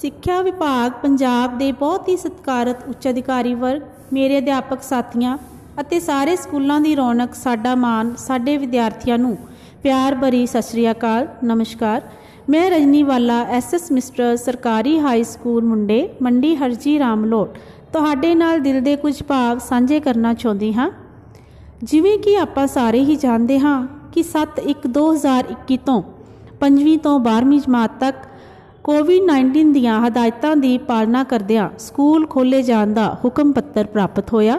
ਸਿੱਖਿਆ ਵਿਭਾਗ ਪੰਜਾਬ ਦੇ ਬਹੁਤ ਹੀ ਸਤਿਕਾਰਤ ਉੱਚ ਅਧਿਕਾਰੀ ਵਰਗ ਮੇਰੇ ਅਧਿਆਪਕ ਸਾਥੀਆਂ ਅਤੇ ਸਾਰੇ ਸਕੂਲਾਂ ਦੀ ਰੌਣਕ ਸਾਡਾ ਮਾਣ, ਸਾਡੇ ਵਿਦਿਆਰਥੀਆਂ ਨੂੰ। ਪਿਆਰ ਭਰੀ ਸਤਿ ਸ੍ਰੀ ਅਕਾਲ, ਨਮਸਕਾਰ। ਮੈਂ ਰਜਨੀ ਵਾਲਾ ਐਸਐਸ ਮਿਸਟਰ, ਸਰਕਾਰੀ ਹਾਈ ਸਕੂਲ ਮੁੰਡੇ, ਮੰਡੀ ਹਰਜੀ ਰਾਮਲੋਟ। ਤੁਹਾਡੇ ਨਾਲ ਦਿਲ ਦੇ ਕੁਝ ਭਾਵ ਸਾਂਝੇ ਕਰਨਾ ਚਾਹੁੰਦੀ ਹਾਂ। ਜਿਵੇਂ ਕਿ ਆਪਾਂ ਸਾਰੇ ਹੀ ਜਾਣਦੇ ਹਾਂ ਕਿ 7/1/2021 ਤੋਂ 5ਵੀਂ ਤੋਂ 12ਵੀਂ ਜਮਾਤ ਤੱਕ ਕੋਵਿਡ-19 ਦੀਆਂ ਹਦਾਇਤਾਂ ਦੀ ਪਾਲਣਾ ਕਰਦਿਆਂ ਸਕੂਲ ਖੋਲੇ ਜਾਣ ਦਾ ਹੁਕਮ ਪੱਤਰ ਪ੍ਰਾਪਤ ਹੋਇਆ।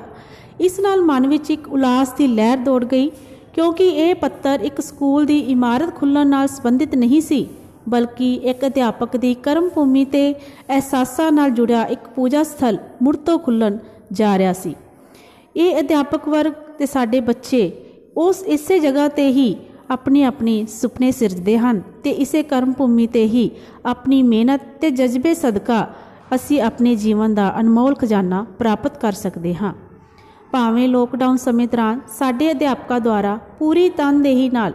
ਇਸ ਨਾਲ ਮਨ ਵਿੱਚ ਇੱਕ ਉਲਾਸ ਦੀ ਲਹਿਰ ਦੌੜ ਗਈ, ਕਿਉਂਕਿ ਇਹ ਪੱਤਰ ਇੱਕ ਸਕੂਲ ਦੀ ਇਮਾਰਤ ਖੁੱਲਣ ਨਾਲ ਸੰਬੰਧਿਤ ਨਹੀਂ ਸੀ, ਬਲਕਿ ਇੱਕ ਅਧਿਆਪਕ ਦੀ ਕਰਮ ਭੂਮੀ ਤੇ ਅਹਿਸਾਸਾਂ ਨਾਲ ਜੁੜਿਆ ਇੱਕ ਪੂਜਾ ਸਥਲ ਮੁੜ ਤੋਂ ਖੁੱਲਣ ਜਾ ਰਿਹਾ ਸੀ। ਇਹ ਅਧਿਆਪਕ ਵਰਗ ਤੇ ਸਾਡੇ ਬੱਚੇ ਉਸ ਇਸੇ ਜਗ੍ਹਾ ਤੇ ਹੀ ਆਪਣੀ ਆਪਣੀ ਸੁਪਨੇ ਸਿਰਜਦੇ ਹਨ ਤੇ ਇਸੇ ਕਰਮ ਭੂਮੀ ਤੇ ਹੀ ਆਪਣੀ ਮਿਹਨਤ ਤੇ ਜਜ਼ਬੇ ਸਦਕਾ ਅਸੀਂ ਆਪਣੇ ਜੀਵਨ ਦਾ ਅਨਮੋਲ ਖਜ਼ਾਨਾ ਪ੍ਰਾਪਤ ਕਰ ਸਕਦੇ ਹਾਂ। ਭਾਵੇਂ ਲੋਕਡਾਊਨ ਸਮੇਂ ਦੌਰਾਨ ਸਾਡੇ ਅਧਿਆਪਕਾਂ ਦੁਆਰਾ ਪੂਰੀ ਤਨਦੇਹੀ ਨਾਲ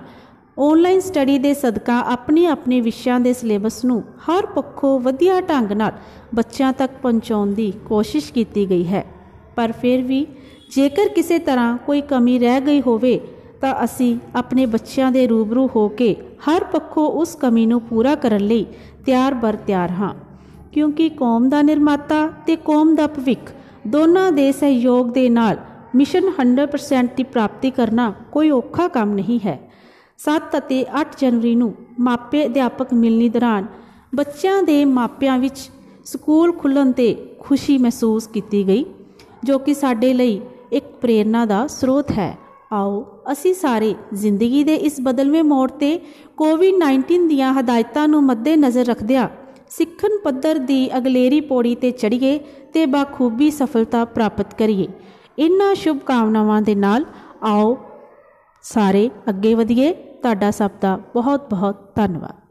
ਆਨਲਾਈਨ ਸਟੱਡੀ ਦੇ ਸਦਕਾ ਆਪਣੀ ਆਪਣੇ ਵਿਸ਼ਿਆਂ ਦੇ ਸਿਲੇਬਸ ਨੂੰ ਹਰ ਪੱਖੋਂ ਵਧੀਆ ਢੰਗ ਨਾਲ ਬੱਚਿਆਂ ਤੱਕ ਪਹੁੰਚਾਉਣ ਦੀ ਕੋਸ਼ਿਸ਼ ਕੀਤੀ ਗਈ ਹੈ। ਪਰ ਫਿਰ ਵੀ ਜੇਕਰ ਕਿਸੇ ਤਰ੍ਹਾਂ ਕੋਈ ਕਮੀ ਰਹਿ ਗਈ ਹੋਵੇ ਤਾਂ ਅਸੀਂ ਆਪਣੇ ਬੱਚਿਆਂ ਦੇ ਰੂਬਰੂ ਹੋ ਕੇ ਹਰ ਪੱਖੋਂ ਉਸ ਕਮੀ ਨੂੰ ਪੂਰਾ ਕਰਨ ਲਈ ਤਿਆਰ ਬਰ ਤਿਆਰ ਹਾਂ। ਕਿਉਂਕਿ ਕੌਮ ਦਾ ਨਿਰਮਾਤਾ ਤੇ ਕੌਮ ਦਾ ਭਵਿੱਖ ਦੋਨਾਂ ਦੇ ਸਹਿਯੋਗ ਦੇ ਨਾਲ ਮਿਸ਼ਨ 100% ਦੀ ਪ੍ਰਾਪਤੀ ਕਰਨਾ ਕੋਈ ਔਖਾ ਕੰਮ ਨਹੀਂ ਹੈ। 7 ਅਤੇ 8 ਜਨਵਰੀ ਨੂੰ ਮਾਪੇ ਅਧਿਆਪਕ ਮਿਲਣੀ ਦੌਰਾਨ ਬੱਚਿਆਂ ਦੇ ਮਾਪਿਆਂ ਵਿੱਚ ਸਕੂਲ ਖੁੱਲਣ ਤੇ ਖੁਸ਼ੀ ਮਹਿਸੂਸ ਕੀਤੀ ਗਈ, ਜੋ ਕਿ ਸਾਡੇ ਲਈ ਇੱਕ ਪ੍ਰੇਰਣਾ ਦਾ ਸਰੋਤ ਹੈ। ਆਓ, ਅਸੀਂ ਸਾਰੇ ਜ਼ਿੰਦਗੀ ਦੇ ਇਸ ਬਦਲਵੇਂ ਮੋੜ ਤੇ ਕੋਵਿਡ-19 ਦੀਆਂ ਹਦਾਇਤਾਂ ਨੂੰ ਮੱਦੇਨਜ਼ਰ ਰੱਖਦਿਆਂ ਸਿੱਖਣ ਪੱਧਰ ਦੀ ਅਗਲੇਰੀ ਪੌੜੀ ਤੇ ਚੜ੍ਹੀਏ ਤੇ ਬਾਖੂਬੀ ਸਫਲਤਾ ਪ੍ਰਾਪਤ ਕਰੀਏ। ਇਨ੍ਹਾਂ ਸ਼ੁਭ ਕਾਮਨਾਵਾਂ ਦੇ ਨਾਲ ਆਓ, ਸਾਰੇ ਅੱਗੇ ਵਧੀਏ। ਤੁਹਾਡਾ ਸਭ ਦਾ ਬਹੁਤ ਬਹੁਤ ਧੰਨਵਾਦ।